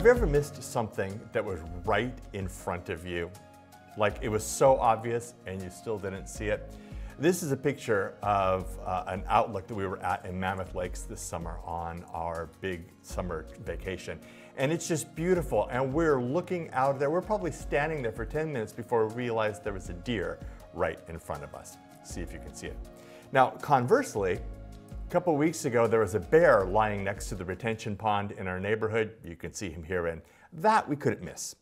Have you ever missed something that was right in front of you? Like it was so obvious and you still didn't see it? This is a picture of uh, an outlook that we were at in Mammoth Lakes this summer on our big summer vacation. And it's just beautiful. And we're looking out there. We're probably standing there for 10 minutes before we realized there was a deer right in front of us. See if you can see it. Now, conversely, a couple weeks ago, there was a bear lying next to the retention pond in our neighborhood. You can see him here, and that we couldn't miss.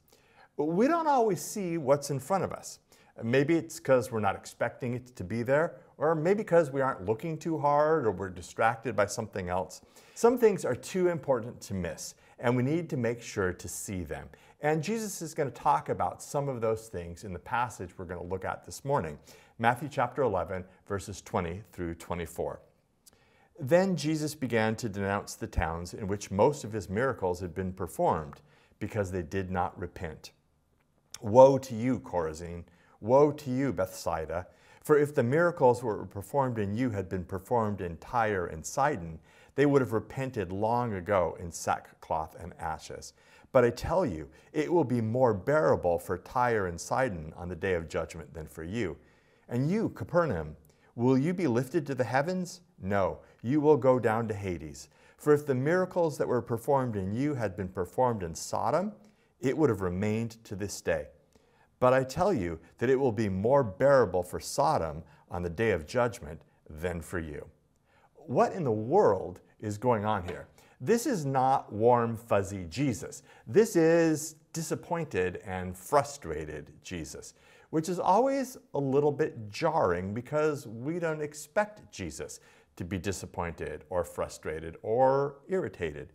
We don't always see what's in front of us. Maybe it's because we're not expecting it to be there, or maybe because we aren't looking too hard or we're distracted by something else. Some things are too important to miss, and we need to make sure to see them. And Jesus is going to talk about some of those things in the passage we're going to look at this morning Matthew chapter 11, verses 20 through 24. Then Jesus began to denounce the towns in which most of his miracles had been performed, because they did not repent. Woe to you, Chorazin! Woe to you, Bethsaida! For if the miracles were performed in you had been performed in Tyre and Sidon, they would have repented long ago in sackcloth and ashes. But I tell you, it will be more bearable for Tyre and Sidon on the day of judgment than for you. And you, Capernaum, will you be lifted to the heavens? No you will go down to Hades. For if the miracles that were performed in you had been performed in Sodom, it would have remained to this day. But I tell you that it will be more bearable for Sodom on the day of judgment than for you. What in the world is going on here? This is not warm, fuzzy Jesus. This is disappointed and frustrated Jesus, which is always a little bit jarring because we don't expect Jesus to be disappointed or frustrated or irritated.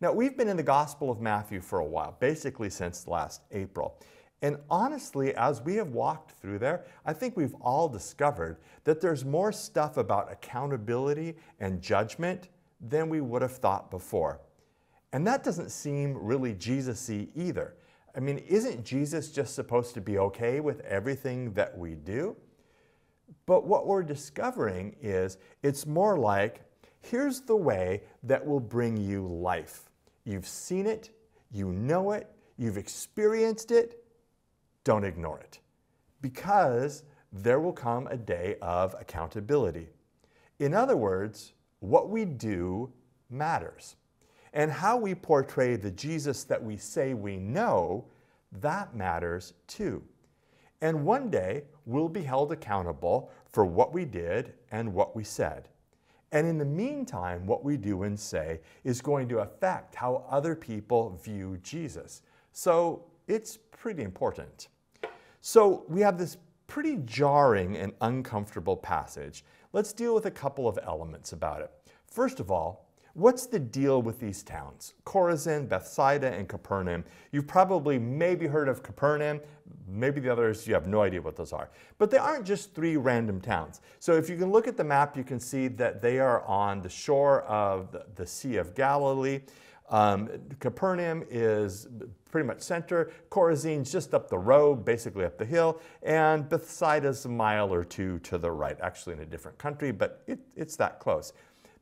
Now, we've been in the Gospel of Matthew for a while, basically since last April. And honestly, as we have walked through there, I think we've all discovered that there's more stuff about accountability and judgment than we would have thought before. And that doesn't seem really Jesus y either. I mean, isn't Jesus just supposed to be okay with everything that we do? But what we're discovering is it's more like here's the way that will bring you life. You've seen it, you know it, you've experienced it. Don't ignore it because there will come a day of accountability. In other words, what we do matters. And how we portray the Jesus that we say we know, that matters too. And one day, we'll be held accountable for what we did and what we said. And in the meantime, what we do and say is going to affect how other people view Jesus. So it's pretty important. So we have this pretty jarring and uncomfortable passage. Let's deal with a couple of elements about it. First of all, What's the deal with these towns? Chorazin, Bethsaida, and Capernaum. You've probably maybe heard of Capernaum, maybe the others, you have no idea what those are. But they aren't just three random towns. So if you can look at the map, you can see that they are on the shore of the, Sea of Galilee. Um, Capernaum is pretty much center. Chorazin's just up the road, basically up the hill. And Bethsaida's a mile or two to the right, actually in a different country, but it, it's that close.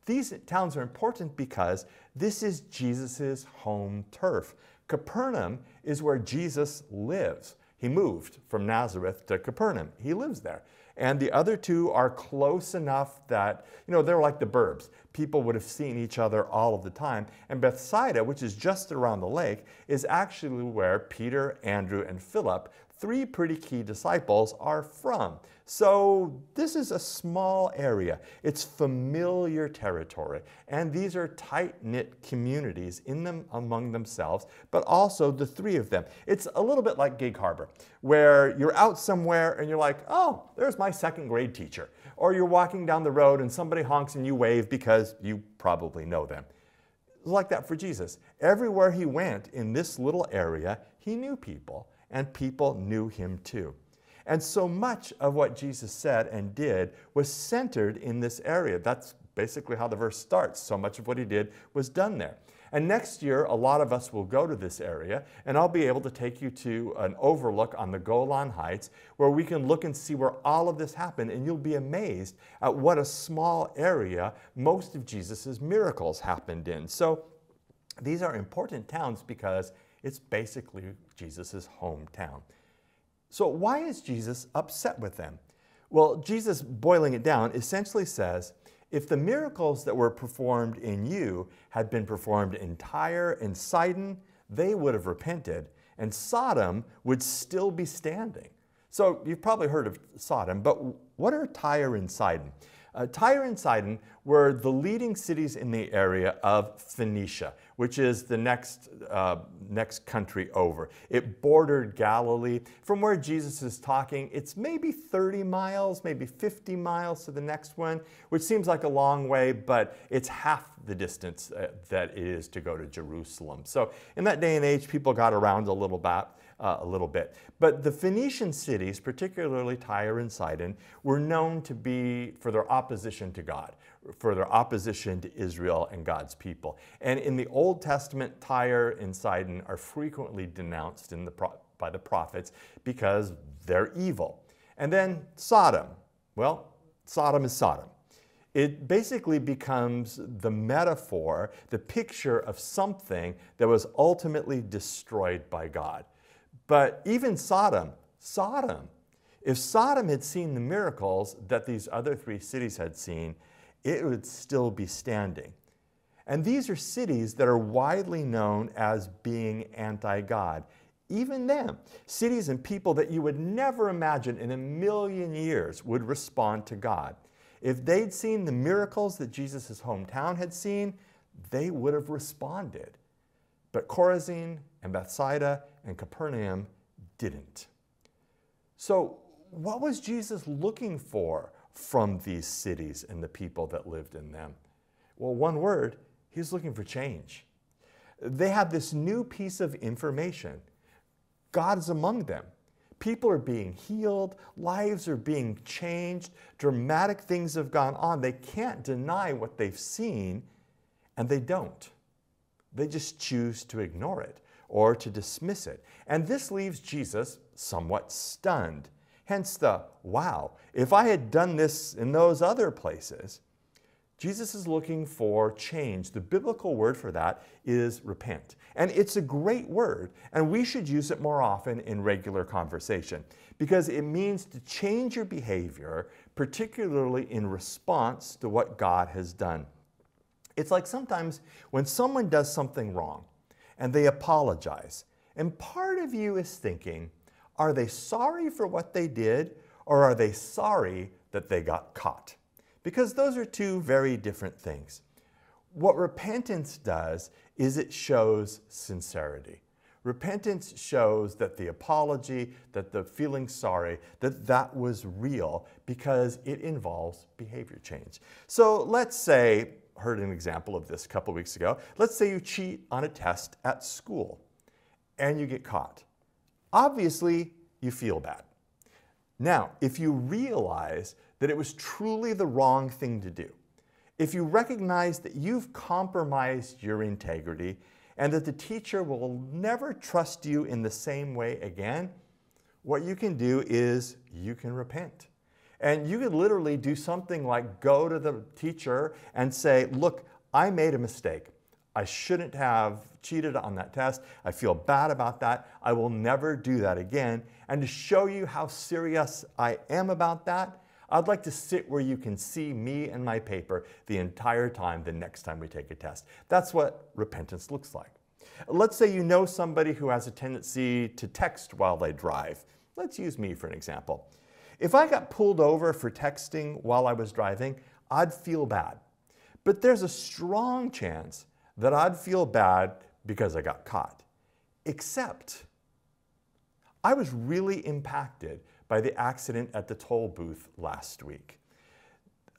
These towns are important because this is Jesus' home turf. Capernaum is where Jesus lives. He moved from Nazareth to Capernaum. He lives there. And the other two are close enough that, you know, they're like the burbs. People would have seen each other all of the time. And Bethsaida, which is just around the lake, is actually where Peter, Andrew, and Philip three pretty key disciples are from. So this is a small area. It's familiar territory. And these are tight-knit communities in them among themselves, but also the three of them. It's a little bit like Gig Harbor, where you're out somewhere and you're like, oh, there's my second grade teacher. Or you're walking down the road and somebody honks and you wave because you probably know them. like that for Jesus. Everywhere he went in this little area, he knew people and people knew him too. And so much of what Jesus said and did was centered in this area. That's basically how the verse starts. So much of what he did was done there. And next year, a lot of us will go to this area, and I'll be able to take you to an overlook on the Golan Heights where we can look and see where all of this happened, and you'll be amazed at what a small area most of Jesus' miracles happened in. So these are important towns because It's basically Jesus' hometown. So, why is Jesus upset with them? Well, Jesus, boiling it down, essentially says if the miracles that were performed in you had been performed in Tyre and Sidon, they would have repented, and Sodom would still be standing. So, you've probably heard of Sodom, but what are Tyre and Sidon? Uh, Tyre and Sidon were the leading cities in the area of Phoenicia, which is the next, uh, next country over. It bordered Galilee. From where Jesus is talking, it's maybe 30 miles, maybe 50 miles to the next one, which seems like a long way, but it's half the distance uh, that it is to go to Jerusalem. So in that day and age, people got around a little bit uh, a little bit. But the Phoenician cities, particularly Tyre and Sidon, were known to be for their opposition to God, for their opposition to Israel and God's people. And in the Old Testament, Tyre and Sidon are frequently denounced the by the prophets because they're evil. And then Sodom. Well, Sodom is Sodom it basically becomes the metaphor, the picture of something that was ultimately destroyed by God. But even Sodom, Sodom, if Sodom had seen the miracles that these other three cities had seen, it would still be standing. And these are cities that are widely known as being anti God. Even them, cities and people that you would never imagine in a million years would respond to God. If they'd seen the miracles that Jesus' hometown had seen, they would have responded. But Chorazin and Bethsaida and Capernaum didn't. So, what was Jesus looking for from these cities and the people that lived in them? Well, one word, he's looking for change. They have this new piece of information. God is among them. People are being healed, lives are being changed, dramatic things have gone on. They can't deny what they've seen, and they don't. They just choose to ignore it or to dismiss it. And this leaves Jesus somewhat stunned. Hence the, wow, if I had done this in those other places, Jesus is looking for change. The biblical word for that is repent. And it's a great word, and we should use it more often in regular conversation because it means to change your behavior, particularly in response to what God has done. It's like sometimes when someone does something wrong, and they apologize. And part of you is thinking, are they sorry for what they did or are they sorry that they got caught? Because those are two very different things. What repentance does is it shows sincerity. Repentance shows that the apology, that the feeling sorry, that that was real because it involves behavior change. So let's say heard an example of this a couple weeks ago. Let's say you cheat on a test at school and you get caught. Obviously, you feel bad. Now, if you realize that it was truly the wrong thing to do, if you recognize that you've compromised your integrity and that the teacher will never trust you in the same way again, what you can do is you can repent. And you could literally do something like go to the teacher and say, Look, I made a mistake. I shouldn't have cheated on that test. I feel bad about that. I will never do that again. And to show you how serious I am about that, I'd like to sit where you can see me and my paper the entire time the next time we take a test. That's what repentance looks like. Let's say you know somebody who has a tendency to text while they drive. Let's use me for an example. If I got pulled over for texting while I was driving, I'd feel bad. But there's a strong chance that I'd feel bad because I got caught. Except I was really impacted by the accident at the toll booth last week.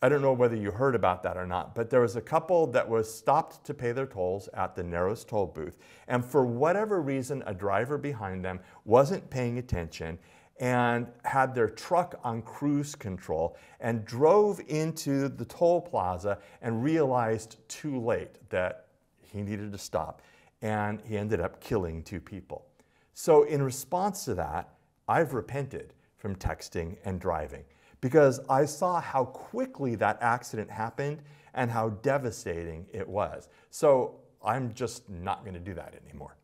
I don't know whether you heard about that or not, but there was a couple that was stopped to pay their tolls at the Narrows toll booth. And for whatever reason, a driver behind them wasn't paying attention and had their truck on cruise control and drove into the toll plaza and realized too late that he needed to stop. And he ended up killing two people. So, in response to that, I've repented from texting and driving because I saw how quickly that accident happened and how devastating it was. So, I'm just not going to do that anymore.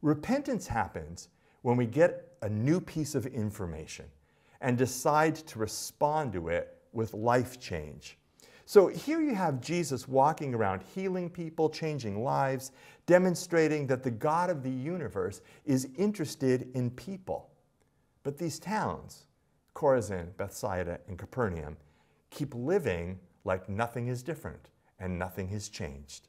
Repentance happens when we get a new piece of information and decide to respond to it with life change. So here you have Jesus walking around healing people, changing lives, demonstrating that the God of the universe is interested in people. But these towns, Chorazin, Bethsaida, and Capernaum, keep living like nothing is different and nothing has changed.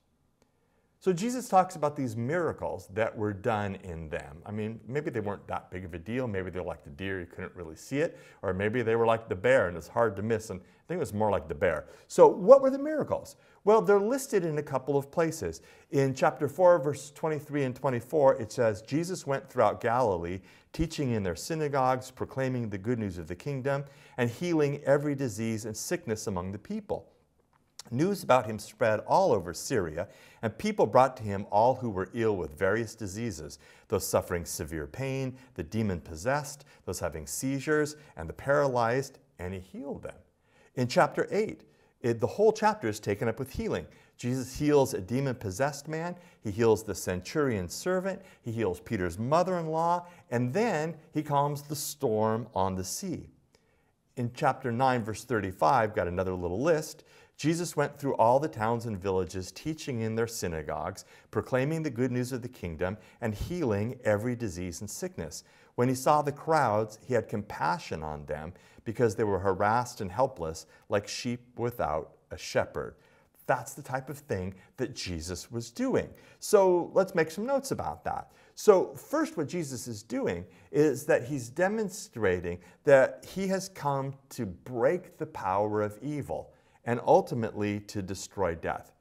So Jesus talks about these miracles that were done in them. I mean, maybe they weren't that big of a deal. Maybe they're like the deer, you couldn't really see it. Or maybe they were like the bear and it's hard to miss. And I think it was more like the bear. So what were the miracles? Well, they're listed in a couple of places. In chapter 4, verse 23 and 24, it says, Jesus went throughout Galilee, teaching in their synagogues, proclaiming the good news of the kingdom, and healing every disease and sickness among the people. News about him spread all over Syria, and people brought to him all who were ill with various diseases, those suffering severe pain, the demon possessed, those having seizures, and the paralyzed, and he healed them. In chapter 8, it, the whole chapter is taken up with healing. Jesus heals a demon possessed man, he heals the centurion's servant, he heals Peter's mother in law, and then he calms the storm on the sea. In chapter 9, verse 35, got another little list. Jesus went through all the towns and villages, teaching in their synagogues, proclaiming the good news of the kingdom, and healing every disease and sickness. When he saw the crowds, he had compassion on them because they were harassed and helpless, like sheep without a shepherd. That's the type of thing that Jesus was doing. So let's make some notes about that. So, first, what Jesus is doing is that he's demonstrating that he has come to break the power of evil and ultimately to destroy death.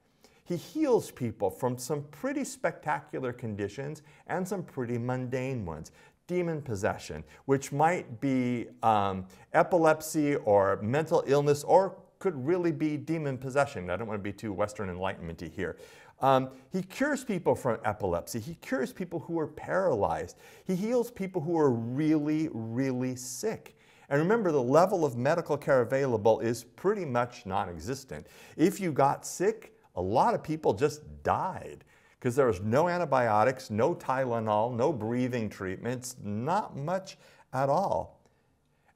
He heals people from some pretty spectacular conditions and some pretty mundane ones. Demon possession, which might be um, epilepsy or mental illness or could really be demon possession. I don't want to be too Western Enlightenment here. Um, he cures people from epilepsy. He cures people who are paralyzed. He heals people who are really, really sick. And remember, the level of medical care available is pretty much non existent. If you got sick, a lot of people just died because there was no antibiotics, no Tylenol, no breathing treatments, not much at all.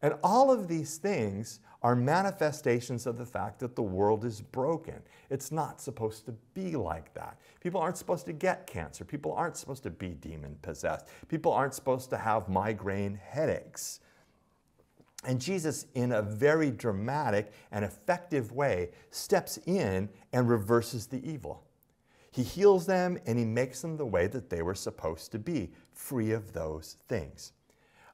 And all of these things are manifestations of the fact that the world is broken. It's not supposed to be like that. People aren't supposed to get cancer. People aren't supposed to be demon possessed. People aren't supposed to have migraine headaches. And Jesus, in a very dramatic and effective way, steps in and reverses the evil. He heals them and he makes them the way that they were supposed to be, free of those things.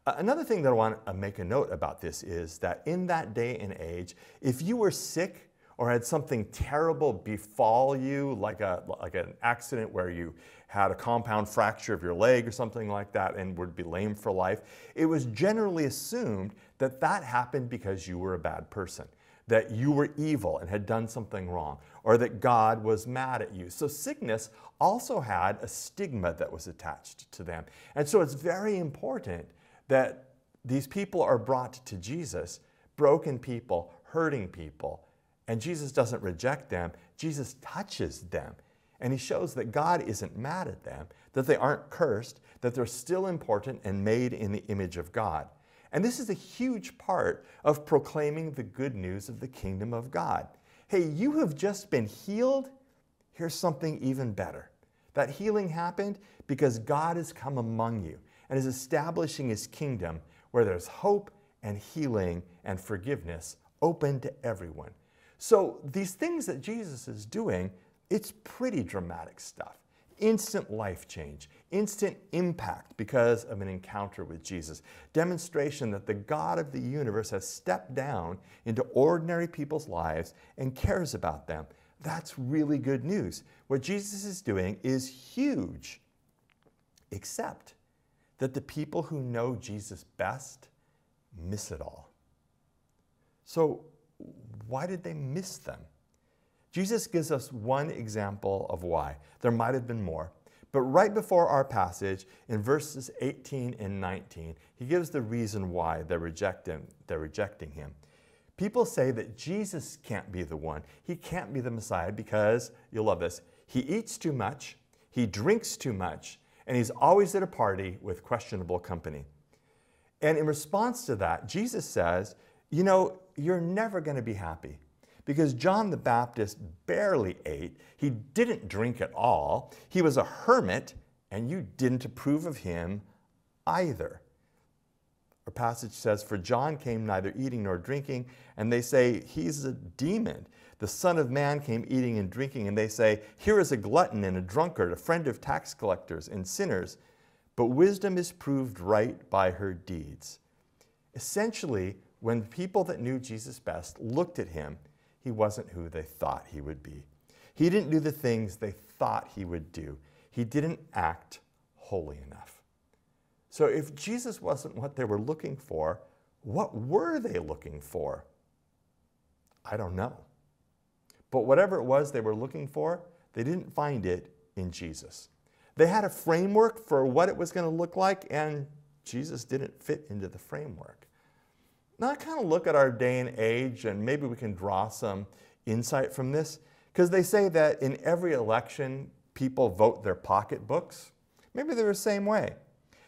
Another thing that I want to make a note about this is that in that day and age, if you were sick or had something terrible befall you, like, a, like an accident where you had a compound fracture of your leg or something like that and would be lame for life, it was generally assumed that that happened because you were a bad person, that you were evil and had done something wrong, or that God was mad at you. So sickness also had a stigma that was attached to them. And so it's very important that these people are brought to Jesus, broken people, hurting people, and Jesus doesn't reject them, Jesus touches them. And he shows that God isn't mad at them, that they aren't cursed, that they're still important and made in the image of God. And this is a huge part of proclaiming the good news of the kingdom of God. Hey, you have just been healed. Here's something even better. That healing happened because God has come among you and is establishing his kingdom where there's hope and healing and forgiveness open to everyone. So these things that Jesus is doing, it's pretty dramatic stuff. Instant life change, instant impact because of an encounter with Jesus. Demonstration that the God of the universe has stepped down into ordinary people's lives and cares about them. That's really good news. What Jesus is doing is huge, except that the people who know Jesus best miss it all. So, why did they miss them? Jesus gives us one example of why. There might have been more. But right before our passage, in verses 18 and 19, he gives the reason why they're rejecting, they're rejecting him. People say that Jesus can't be the one. He can't be the Messiah because, you'll love this, he eats too much, he drinks too much, and he's always at a party with questionable company. And in response to that, Jesus says, You know, you're never going to be happy because John the Baptist barely ate. He didn't drink at all. He was a hermit, and you didn't approve of him either. Our passage says, For John came neither eating nor drinking, and they say, He's a demon. The Son of Man came eating and drinking, and they say, Here is a glutton and a drunkard, a friend of tax collectors and sinners. But wisdom is proved right by her deeds. Essentially, when people that knew Jesus best looked at him, he wasn't who they thought he would be. He didn't do the things they thought he would do. He didn't act holy enough. So if Jesus wasn't what they were looking for, what were they looking for? I don't know. But whatever it was they were looking for, they didn't find it in Jesus. They had a framework for what it was going to look like, and Jesus didn't fit into the framework. Now, I kind of look at our day and age, and maybe we can draw some insight from this, because they say that in every election, people vote their pocketbooks. Maybe they're the same way.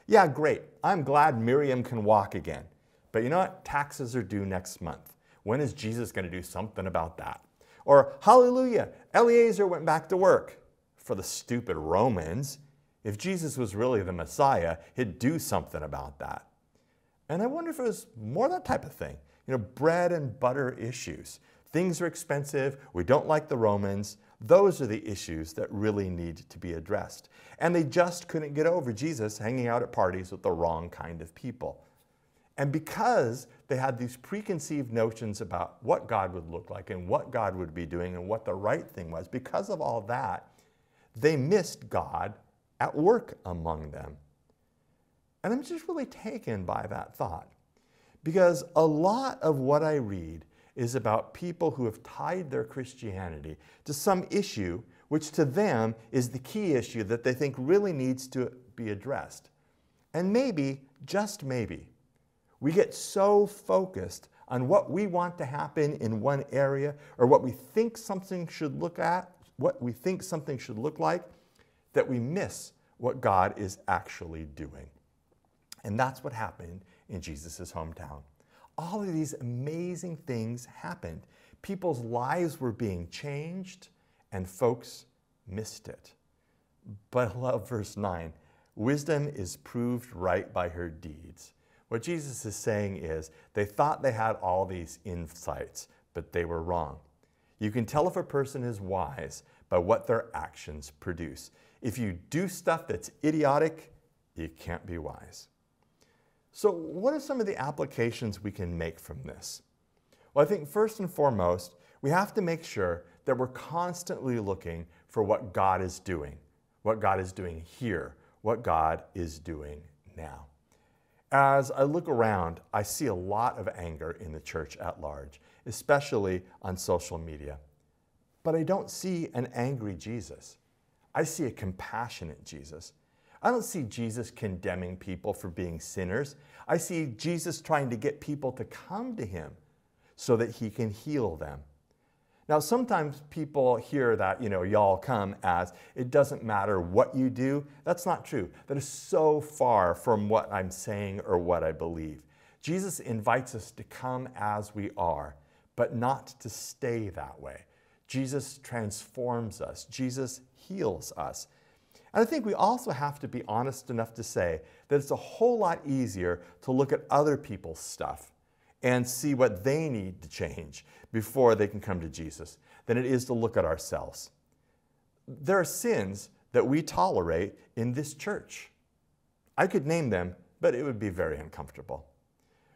Yeah, great. I'm glad Miriam can walk again. But you know what? Taxes are due next month. When is Jesus going to do something about that? Or, hallelujah, Eliezer went back to work. For the stupid Romans, if Jesus was really the Messiah, he'd do something about that. And I wonder if it was more that type of thing. You know, bread and butter issues. Things are expensive. We don't like the Romans. Those are the issues that really need to be addressed. And they just couldn't get over Jesus hanging out at parties with the wrong kind of people. And because they had these preconceived notions about what God would look like and what God would be doing and what the right thing was, because of all that, they missed God at work among them. And I'm just really taken by that thought because a lot of what I read is about people who have tied their Christianity to some issue which to them is the key issue that they think really needs to be addressed. And maybe, just maybe, we get so focused on what we want to happen in one area or what we think something should look at, what we think something should look like, that we miss what God is actually doing. And that's what happened in Jesus' hometown. All of these amazing things happened. People's lives were being changed, and folks missed it. But I love verse 9 wisdom is proved right by her deeds. What Jesus is saying is they thought they had all these insights, but they were wrong. You can tell if a person is wise by what their actions produce. If you do stuff that's idiotic, you can't be wise. So, what are some of the applications we can make from this? Well, I think first and foremost, we have to make sure that we're constantly looking for what God is doing, what God is doing here, what God is doing now. As I look around, I see a lot of anger in the church at large, especially on social media. But I don't see an angry Jesus. I see a compassionate Jesus. I don't see Jesus condemning people for being sinners. I see Jesus trying to get people to come to him so that he can heal them. Now, sometimes people hear that, you know, y'all come as it doesn't matter what you do. That's not true. That is so far from what I'm saying or what I believe. Jesus invites us to come as we are, but not to stay that way. Jesus transforms us, Jesus heals us. And I think we also have to be honest enough to say that it's a whole lot easier to look at other people's stuff and see what they need to change before they can come to Jesus than it is to look at ourselves. There are sins that we tolerate in this church. I could name them, but it would be very uncomfortable.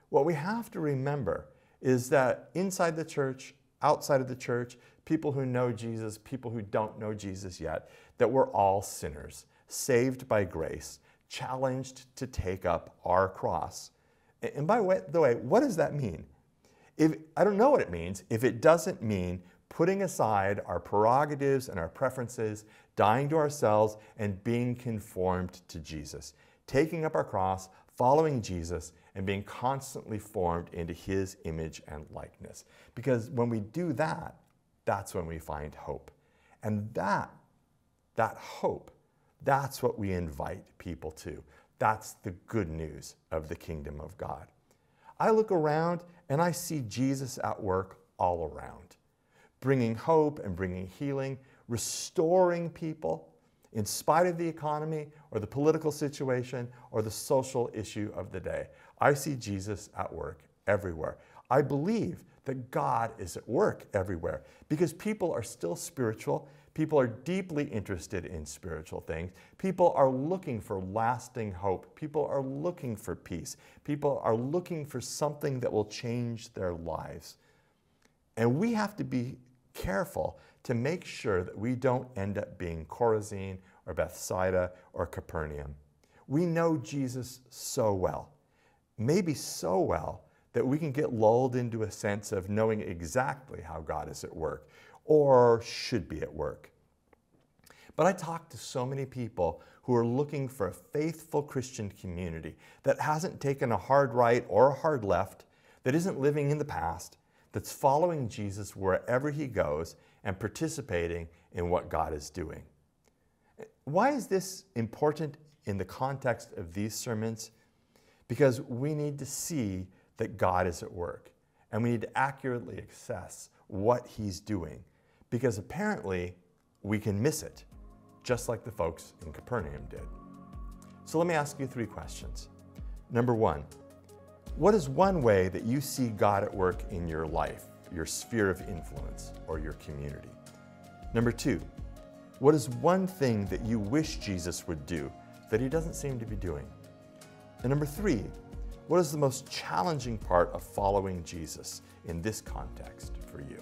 What we have to remember is that inside the church, outside of the church, people who know Jesus, people who don't know Jesus yet, that we're all sinners, saved by grace, challenged to take up our cross and by the way, what does that mean? If, I don't know what it means if it doesn't mean putting aside our prerogatives and our preferences, dying to ourselves, and being conformed to Jesus, taking up our cross, following Jesus, and being constantly formed into his image and likeness. Because when we do that, that's when we find hope. And that, that hope, That's what we invite people to. That's the good news of the kingdom of God. I look around and I see Jesus at work all around, bringing hope and bringing healing, restoring people in spite of the economy or the political situation or the social issue of the day. I see Jesus at work everywhere. I believe that God is at work everywhere because people are still spiritual. People are deeply interested in spiritual things. People are looking for lasting hope. People are looking for peace. People are looking for something that will change their lives. And we have to be careful to make sure that we don't end up being Chorazin or Bethsaida or Capernaum. We know Jesus so well, maybe so well that we can get lulled into a sense of knowing exactly how God is at work or should be at work. But I talk to so many people who are looking for a faithful Christian community that hasn't taken a hard right or a hard left, that isn't living in the past, that's following Jesus wherever he goes and participating in what God is doing. Why is this important in the context of these sermons? Because we need to see that God is at work. And we need to accurately assess what He's doing because apparently we can miss it, just like the folks in Capernaum did. So let me ask you three questions. Number one, what is one way that you see God at work in your life, your sphere of influence, or your community? Number two, what is one thing that you wish Jesus would do that he doesn't seem to be doing? And number three, what is the most challenging part of following Jesus in this context for you?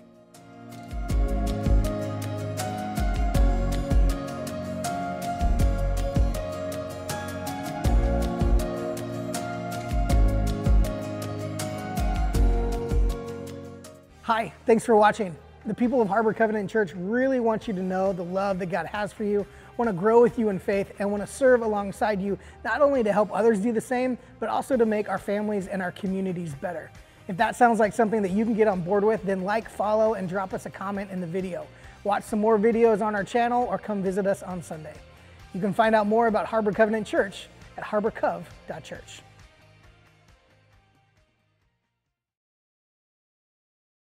Hi, thanks for watching. The people of Harbor Covenant Church really want you to know the love that God has for you want to grow with you in faith, and want to serve alongside you, not only to help others do the same, but also to make our families and our communities better. If that sounds like something that you can get on board with, then like, follow, and drop us a comment in the video. Watch some more videos on our channel or come visit us on Sunday. You can find out more about Harbor Covenant Church at harborcov.church.